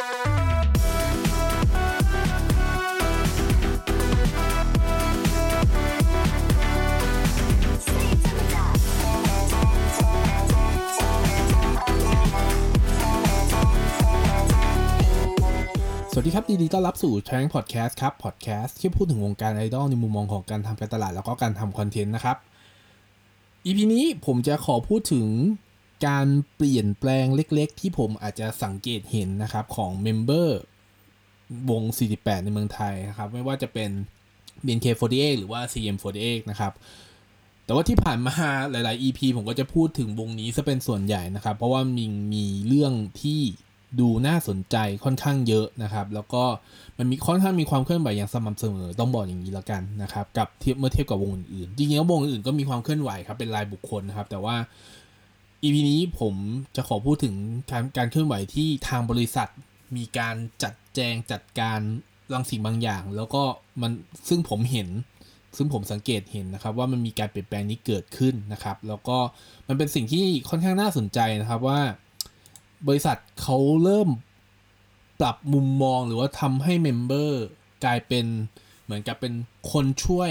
สวัสดีครับดีดีต้อนรับสู่ t r a n พอดแคสต์ครับพอดแคสต์ที่พูดถึงวงการไอดอลในมุมมองของการทำการตลาดแล้วก็การทำคอนเทนต์นะครับ EP นี้ผมจะขอพูดถึง การเปลี่ยนแปลงเล็กๆ ที่ผมอาจจะสังเกตเห็นนะครับของเมมเบอร์วง 48 ในเมืองไทยนะครับ ไม่ว่าจะเป็น BNK48 หรือว่า CM48 นะครับแต่ว่าที่ผ่านมาหลาย ๆ EP ผมก็จะพูดถึงวงนี้ซะเป็นส่วนใหญ่นะครับ เพราะว่ามีมีเรื่องที่ดูน่าสนใจค่อนข้างเยอะนะครับ แล้วก็มันมีค่อนข้างมีความเคลื่อนไหวอย่างสม่ำเสมอต้องบอกอย่างนี้แล้วกันนะครับ กับเทียบเมื่อเทียบกับวงอื่นๆจริงๆแล้ววงอื่นก็มีความเคลื่อนไหวครับเป็นรายบุคคลนะครับ แต่ว่า EP นี้ผมจะขอพูดถึงการการเคลื่อนไหวที่ทางบริษัท มีการจัดแจงจัดการบางสิ่งบางอย่าง แล้วก็มันซึ่งผมเห็น ซึ่งผมสังเกตเห็นนะครับ ว่ามันมีการเปลี่ยนแปลงนี้เกิดขึ้นนะครับ แล้วก็มันเป็นสิ่งที่ค่อนข้างน่าสนใจนะครับว่า บริษัทเขาเริ่มปรับมุมมองหรือว่าทำให้เมมเบอร์กลายเป็นเหมือนกับเป็นคนช่วย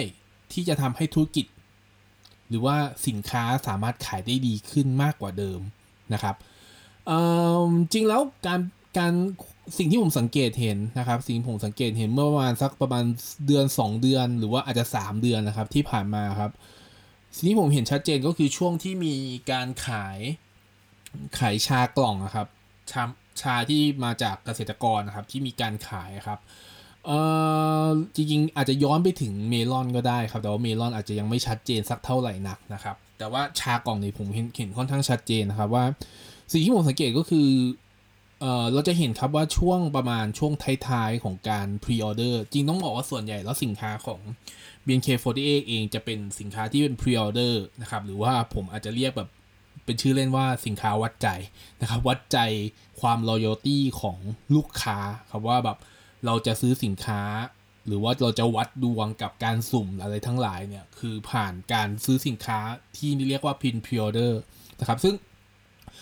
ที่จะทำให้ธุรกิจ หรือว่าสินค้าสามารถขายได้ดีขึ้นมากกว่าเดิมนะครับจริงแล้วการการสิ่งที่ผมสังเกตเห็นนะครับ สิ่งที่ผมสังเกตเห็นเมื่อประมาณสักประมาณเดือน 2 เดือน หรือว่าอาจจะ 3 เดือนนะครับที่ผ่านมาครับสิ่งที่ผมเห็นชัดเจนก็คือช่วงที่มีการขายขายชากล่องนะครับชาชาที่มาจากเกษตรกรนะครับที่มีการขายครับเอ่อ จริงๆ อาจจะย้อนไปถึงเมลอนก็ได้ครับแต่ว่าเมลอนอาจจะยังไม่ชัดเจนสักเท่าไหร่นักนะครับ แต่ว่าชากล่องนี้ผมเห็นเห็นค่อนข้างชัดเจนนะครับว่าสิ่งที่ผมสังเกตก็คือเอ่อเราจะเห็นครับว่าช่วงประมาณช่วงท้ายๆ ของการ pre-order จริงต้องบอกว่าส่วนใหญ่แล้วสินค้าของ BNK48 เองจะเป็นสินค้าที่เป็น pre-order นะครับหรือว่าผมอาจจะเรียกแบบเป็นชื่อเล่นว่าสินค้าวัดใจนะครับวัดใจความ loyalty ของลูกค้าครับว่าแบบเราจะซื้อสินค้า หรือว่าเราจะวัดดวงกับการสุ่มอะไรทั้งหลายเนี่ย คือผ่านการซื้อสินค้าที่เรียกว่า pin pre-order นะครับ ซึ่ง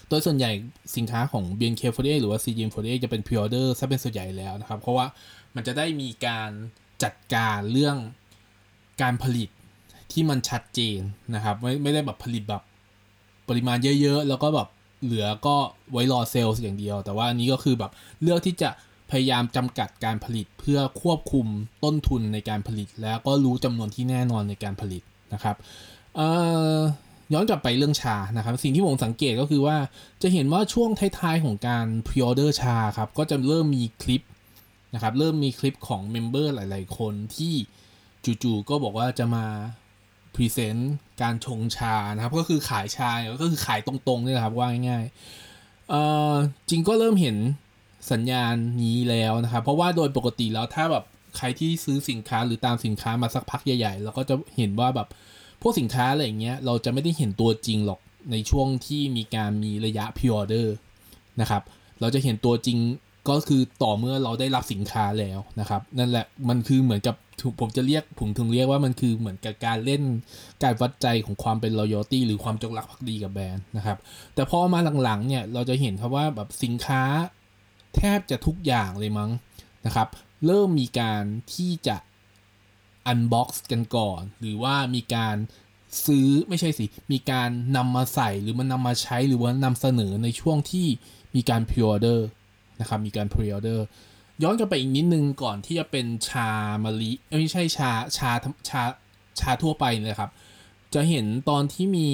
โดยส่วนใหญ่สินค้าของ BNK48 หรือว่า CGM48 จะเป็น pre-order ซะเป็นส่วนใหญ่แล้วนะครับ เพราะว่ามันจะได้มีการจัดการเรื่องการผลิตที่มันชัดเจนนะครับ ไม่ไม่ได้แบบผลิตแบบปริมาณเยอะๆ แล้วก็แบบเหลือก็ไว้รอเซลล์อย่างเดียว แต่ว่าอันนี้ก็คือแบบเลือกที่จะ พยายามจำกัดการผลิตเพื่อควบคุมต้นทุนในการผลิต แล้วก็รู้จำนวนที่แน่นอนในการผลิตนะครับย้อนกลับไปเรื่องชานะครับ สิ่งที่ผมสังเกตก็คือว่าจะเห็นว่าช่วงท้ายๆของการ pre-order ชาครับ ก็จะเริ่มมีคลิปนะครับ เริ่มมีคลิปของ member หลายๆ คนที่จู่ๆก็บอกว่าจะมาpresent การชงชานะครับ ก็คือขายชาก็คือขายตรงๆนี่แหละครับว่าง่ายๆจริงก็เริ่มเห็น สัญญาณนี้แล้วนะครับ เพราะว่าโดยปกติแล้วถ้าแบบใครที่ซื้อสินค้าหรือตามสินค้ามาสักพักใหญ่ๆเราก็จะเห็นว่าแบบพวกสินค้าอะไรอย่างเงี้ยเราจะไม่ได้เห็นตัวจริงหรอกในช่วงที่มีการมีระยะ pre-order นะครับ เราจะเห็นตัวจริงก็คือต่อเมื่อเราได้รับสินค้าแล้วนะครับ นั่นแหละมันคือเหมือนกับผมจะเรียกผมถึงเรียกว่ามันคือเหมือนกับการเล่นการวัดใจของความเป็น loyalty หรือความจงรักภักดีกับแบรนด์นะครับ แต่พอมาหลังๆเนี่ยเราจะเห็นครับว่าแบบสินค้า แทบจะทุกอย่างเลยมั้งนะครับ เริ่มมีการที่จะ unbox กันก่อน หรือว่ามีการซื้อไม่ใช่สิ มีการนำมาใส่หรือมันนำมาใช้หรือว่านำเสนอในช่วงที่มีการ pre-order นะครับมีการ pre-order ย้อนกลับไปอีกนิดนึงก่อนที่จะเป็นชามะลิไม่ใช่ชาชาชาชาทั่วไปเลยครับ จะเห็นตอนที่มี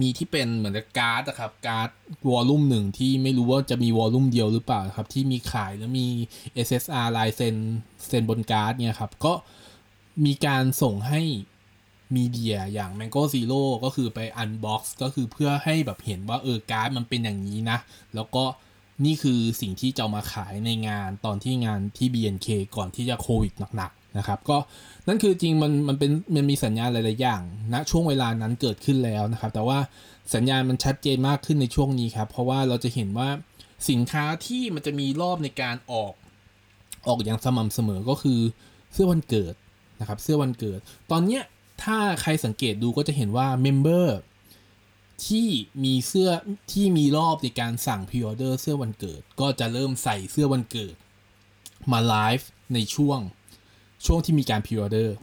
มีที่เป็นเหมือนกับการ์ดนะครับการ์ด volume หนึ่งที่ไม่รู้ว่าจะมี volume เดียวหรือเปล่าครับ ที่มีขายแล้วมี SSR ลายเซ็นเซ็นบนการ์ดเนี่ยครับ ก็มีการส่งให้ media อย่าง Mango Zero ก็คือไป Unbox ก็คือเพื่อให้แบบเห็นว่าเออการ์ดมันเป็นอย่างนี้นะ แล้วก็นี่คือสิ่งที่จะมาขายในงานตอนที่งานที่ BNK ก่อนที่จะโควิดหนัก นะครับก็นั่นคือจริงมันมันเป็นมันมีสัญญาณหลาย ๆ อย่างณนะช่วงเวลานั้นเกิดขึ้นแล้วนะครับ แต่ว่าสัญญาณมันชัดเจนมากขึ้นในช่วงนี้ครับ เพราะว่าเราจะเห็นว่าสินค้าที่มันจะมีรอบในการออกออกอย่างสม่ำเสมอก็คือเสื้อวันเกิดนะครับ เสื้อวันเกิด ตอนเนี้ยถ้าใครสังเกตดูก็จะเห็นว่าเมมเบอร์ที่มีเสื้อที่มีรอบในการสั่งพ r ออเดอร์เสื้อวันเกิด ก็จะเริ่มใส่เสื้อวันเกิด มาไลฟ์ในช่วง ช่วงที่มีการพ r ออเดอร์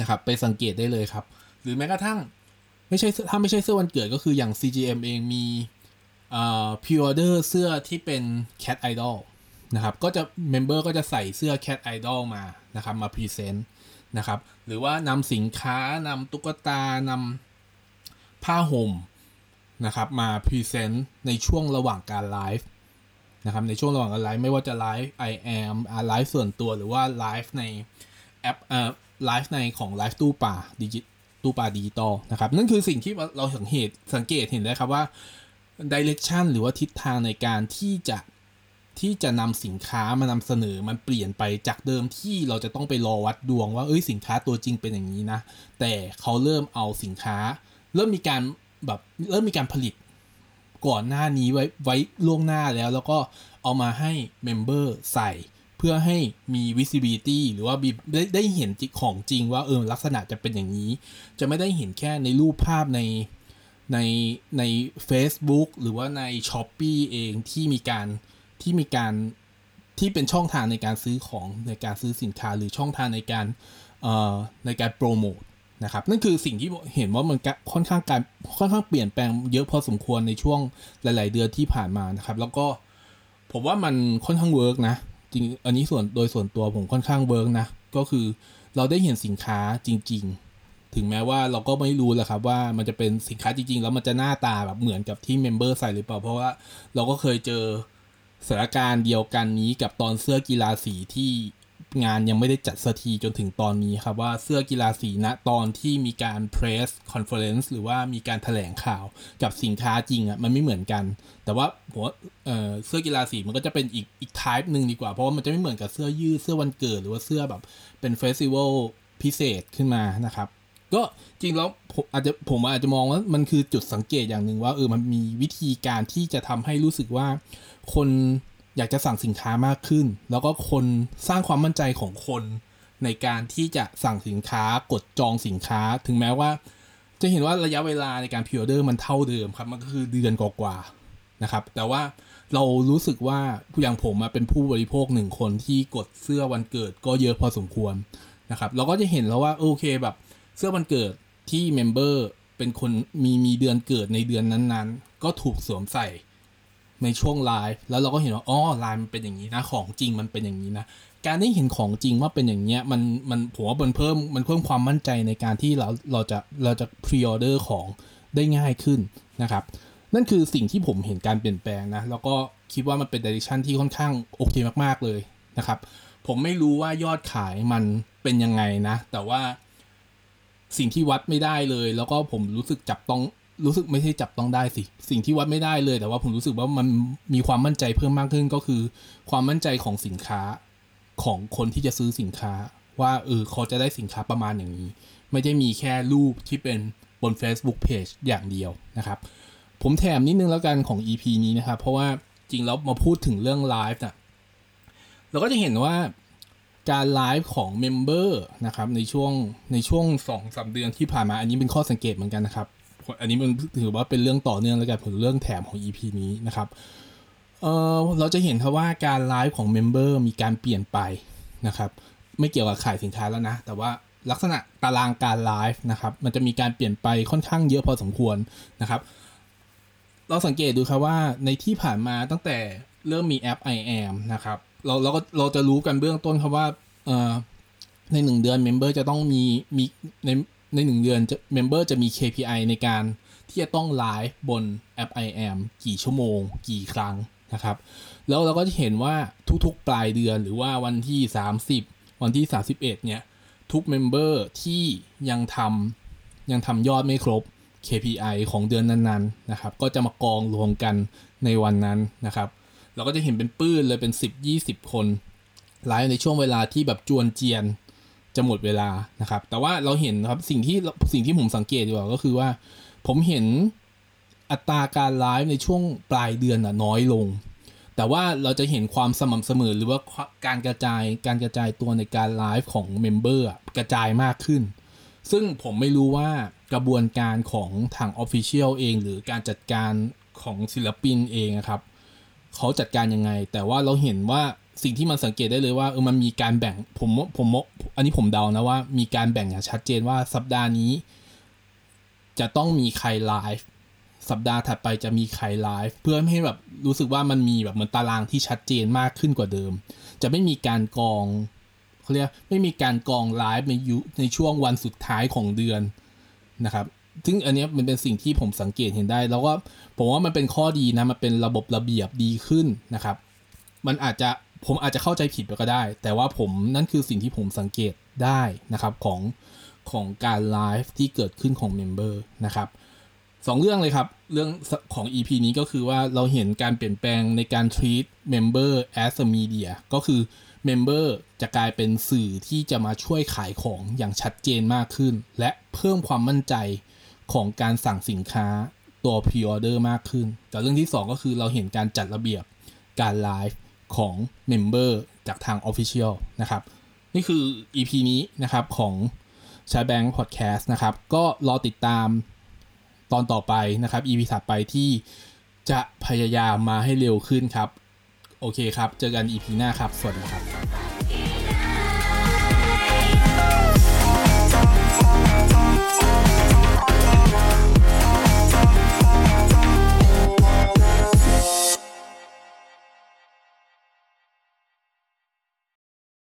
นะครับไปสังเกตได้เลยครับ หรือแม้กระทั่งไม่ใช่ถ้าไม่ใช่เสื้อวันเกิดก็คืออย่าง CGM เองมีพ r ออเดอร์เสื้อที่เป็น Cat Idol นะครับก็จะ member ก็จะใส่เสื้อ Cat Idol มานะครับมา present นะครับหรือว่านำสินค้านำตุ๊กตานำผ้าห่มนะครับมา present ในช่วงระหว่างการไลฟ์ นะครับในช่วงระหว่างการไลฟ์ไม่ว่าจะไลฟ์ I am ไลฟ์ส่วนตัวหรือว่าไลฟ์ในแอปเอ่อไลฟ์ในของไลฟ์ตู้ปลาดิจิตู้ปลาดิจิตอลนะครับนั่นคือสิ่งที่เราสังเกตสังเกตเห็นได้ครับว่า direction หรือว่าทิศทางในการที่จะที่จะนำสินค้ามานำเสนอมันเปลี่ยนไปจากเดิมที่เราจะต้องไปรอวัดดวงว่าเอ้ยสินค้าตัวจริงเป็นอย่างนี้นะ แต่เขาเริ่มเอาสินค้า เริ่มมีการแบบเริ่มมีการผลิต ก่อนหน้านี้ไว้ไว้ล่วงหน้าแล้ว แล้วก็เอามาให้เมมเบอร์ใส่ เพื่อให้มี visibility หรือว่าได้ได้เห็นของจริงว่าเออลักษณะจะเป็นอย่างนี้ จะไม่ได้เห็นแค่ในรูปภาพในในใน Facebook หรือว่าใน s h อ p e e เองที่มีการที่มีการที่เป็นช่องทางในการซื้อของในการซื้อสินค้าหรือช่องทางในการในการโปรโมท นะครับนั่นคือสิ่งที่เห็นว่ามันค่อนข้างการค่อนข้างเปลี่ยนแปลงเยอะพอสมควรในช่วงหลาย ๆ เดือนที่ผ่านมานะครับ แล้วก็ผมว่ามันค่อนข้าง work นะจริงอันนี้ส่วนโดยส่วนตัวผมค่อนข้าง work นะก็คือเราได้เห็นสินค้าจริง ๆ ถึงแม้ว่าเราก็ไม่รู้แหละครับว่ามันจะเป็นสินค้าจริง ๆ แล้วมันจะหน้าตาแบบเหมือนกับที่ member ใส่หรือเปล่า เพราะว่าเราก็เคยเจอสถานการณ์เดียวกันนี้กับตอนเสื้อกีฬาสีที่ งานยังไม่ได้จัดสักทีจนถึงตอนนี้ครับว่าเสื้อกีฬาสีณตอนที่มีการ press conference หรือว่ามีการถแถลงข่าวกับสินค้าจริงอะ่ะมันไม่เหมือนกัน แต่ว่าผมเเสื้อกีฬาสีมันก็จะเป็นอีกอีก type หนึ่งดีกว่า เพราะว่ามันจะไม่เหมือนกับเสื้อยืดเสื้อวันเกิด หรือว่าเสื้อแบบเป็นเฟสติวัลพิเศษขึ้นมานะครับก็จริงแล้วผมอาจจะผมอาจจะมองว่ามันคือจุดสังเกตอย่างหนึ่งว่าเออมันมีวิธีการที่จะทำให้รู้สึกว่าคน อยากจะสั่งสินค้ามากขึ้น แล้วก็คนสร้างความมั่นใจของคนในการที่จะสั่งสินค้ากดจองสินค้า ถึงแม้ว่า จะเห็นว่าระยะเวลาในการพิออเดอร์มันเท่าเดิมครับ มันก็คือเดือนกว่าๆนะครับ แต่ว่าเรารู้สึกว่าผู้อย่างผมมาเป็นผู้บริโภคหนึ่งคนที่กดเสื้อวันเกิดก็เยอะพอสมควรนะครับ เราก็จะเห็นแล้วว่าโอเคแบบเสื้อวันเกิดที่เมมเบอร์เป็นคนมีมีเดือนเกิดในเดือนนั้นๆ ก็ถูกสวมใส่ ในช่วงไลฟ์แล้วเราก็เห็นว่าอ๋อไลฟ์มันเป็นอย่างนี้นะของจริงมันเป็นอย่างนี้นะการได้เห็นของจริงว่าเป็นอย่างเนี้ยมันมันผมว่ามันเพิ่มมันเพิ่มความมั่นใจในการที่เราเราจะเราจะ pre-order ของได้ง่ายขึ้นนะครับ นั่นคือสิ่งที่ผมเห็นการเปลี่ยนแปลงนะ แล้วก็คิดว่ามันเป็น direction ที่ค่อนข้างโอเคมากๆเลยนะครับ ผมไม่รู้ว่ายอดขายมันเป็นยังไงนะ แต่ว่าสิ่งที่วัดไม่ได้เลย แล้วก็ผมรู้สึกจับต้อง รู้สึกไม่ใช่จับต้องได้สิ สิ่งที่วัดไม่ได้เลย แต่ว่าผมรู้สึกว่ามันมีความมั่นใจเพิ่มมากขึ้นก็คือ ความมั่นใจของสินค้าของคนที่จะซื้อสินค้า ว่าเออเขาจะได้สินค้าประมาณอย่างนี้ ไม่ได้มีแค่รูปที่เป็นบน Facebook Page อย่างเดียวนะครับ ผมแถมนิดนึงแล้วกันของ EP นี้นะครับ เพราะว่าจริงแล้วมาพูดถึงเรื่องไลฟ์นะเราก็จะเห็นว่าการไลฟ์ของ member นะครับในช่วงในช่วงสองสามเดือนที่ผ่านมาอันนี้เป็นข้อสังเกตเหมือนกันนะครับ อันนี้มันถือว่าเป็นเรื่องต่อเนื่องแล้วกันเป็นเรื่องแถมของ EP นี้นะครับเออเราจะเห็นครับว่าการไลฟ์ของ member มีการเปลี่ยนไปนะครับ ไม่เกี่ยวกับขายสินค้าแล้วนะ แต่ว่าลักษณะตารางการไลฟ์นะครับ มันจะมีการเปลี่ยนไปค่อนข้างเยอะพอสมควรนะครับ เราสังเกตดูครับว่าในที่ผ่านมาตั้งแต่เริ่มมีแอป iAM นะครับ เราเราก็เราจะรู้กันเบื้องต้นครับว่าเออในหนึ่งเดือน member จะต้องมีมีใน ในหนึ่งเดือนจะ member จะมี KPI ในการที่จะต้องไลฟ์บนแอป iAM กี่ชั่วโมง กี่ครั้งนะครับ แล้วเราก็จะเห็นว่าทุกๆ ปลายเดือนหรือว่าวันที่ 30 วันที่ 31 เนี่ย ทุก member ที่ยังทำยังทำยอดไม่ครบ KPI ของเดือนนั้นๆนะครับ ก็จะมากองรวมกันในวันนั้นนะครับ เราก็จะเห็นเป็นปื้นเลยเป็น 10-20 คนไลฟ์ในช่วงเวลาที่แบบจวนเจียน จะหมดเวลานะครับ แต่ว่าเราเห็นครับสิ่งที่สิ่งที่ผมสังเกตดีกว่าก็คือว่า ผมเห็นอัตราการไลฟ์ในช่วงปลายเดือนน่ะน้อยลง แต่ว่าเราจะเห็นความสม่ำเสมอหรือว่าการกระจายการกระจายตัวในการไลฟ์ของเมมเบอร์กระจายมากขึ้น ซึ่งผมไม่รู้ว่ากกระบวนการของทาง Official เอง หรือการจัดการของศิลปินเองนะครับเขาจัดการยังไง แต่ว่าเราเห็นว่า สิ่งที่มันสังเกตได้เลยว่าเออมันมีการแบ่งผมผมอันนี้ผมเดานะว่า มีการแบ่งอย่างชัดเจนว่าสัปดาห์นี้ จะต้องมีใครไลฟ์สัปดาห์ถัดไปจะมีใครไลฟ์เพื่อให้แบบรู้สึกว่ามันมีแบบเหมือนตารางที่ชัดเจนมากขึ้นกว่าเดิม จะไม่มีการกองเขาเรียกไม่มีการกองไลฟ์ในยุในช่วงวันสุดท้ายของเดือนนะครับซึ่งอันนี้มันเป็นสิ่งที่ผมสังเกตเห็นได้ แล้วก็ผมว่ามันเป็นข้อดีนะมันเป็นระบบระเบียบดีขึ้นนะครับ มันอาจจะ ผมอาจจะเข้าใจผิดไปก็ได้ แต่ว่าผมนั่นคือสิ่งที่ผมสังเกตได้นะครับของของการไลฟ์ที่เกิดขึ้นของเมมเบอร์นะครับสองเรื่องเลยครับ เรื่องของ EP นี้ก็คือว่าเราเห็นการเปลี่ยนแปลงในการ treat member as a media ก็คือ member จะกลายเป็นสื่อที่จะมาช่วยขายของอย่างชัดเจนมากขึ้น และเพิ่มความมั่นใจของการสั่งสินค้าตัว pre-order มากขึ้น แต่เรื่องที่ 2 ก็คือเราเห็นการจัดระเบียบการไลฟ์ ของเมมเบอร์จากทาง Official นะครับ นี่คือ EP นี้นะครับของใช้แบงค์พอดแคสต์นะครับ ก็รอติดตามตอนต่อไปนะครับ EP ถัดไปที่จะพยายามมาให้เร็วขึ้นครับ โอเคครับ เจอกัน EP หน้าครับ สวัสดีครับ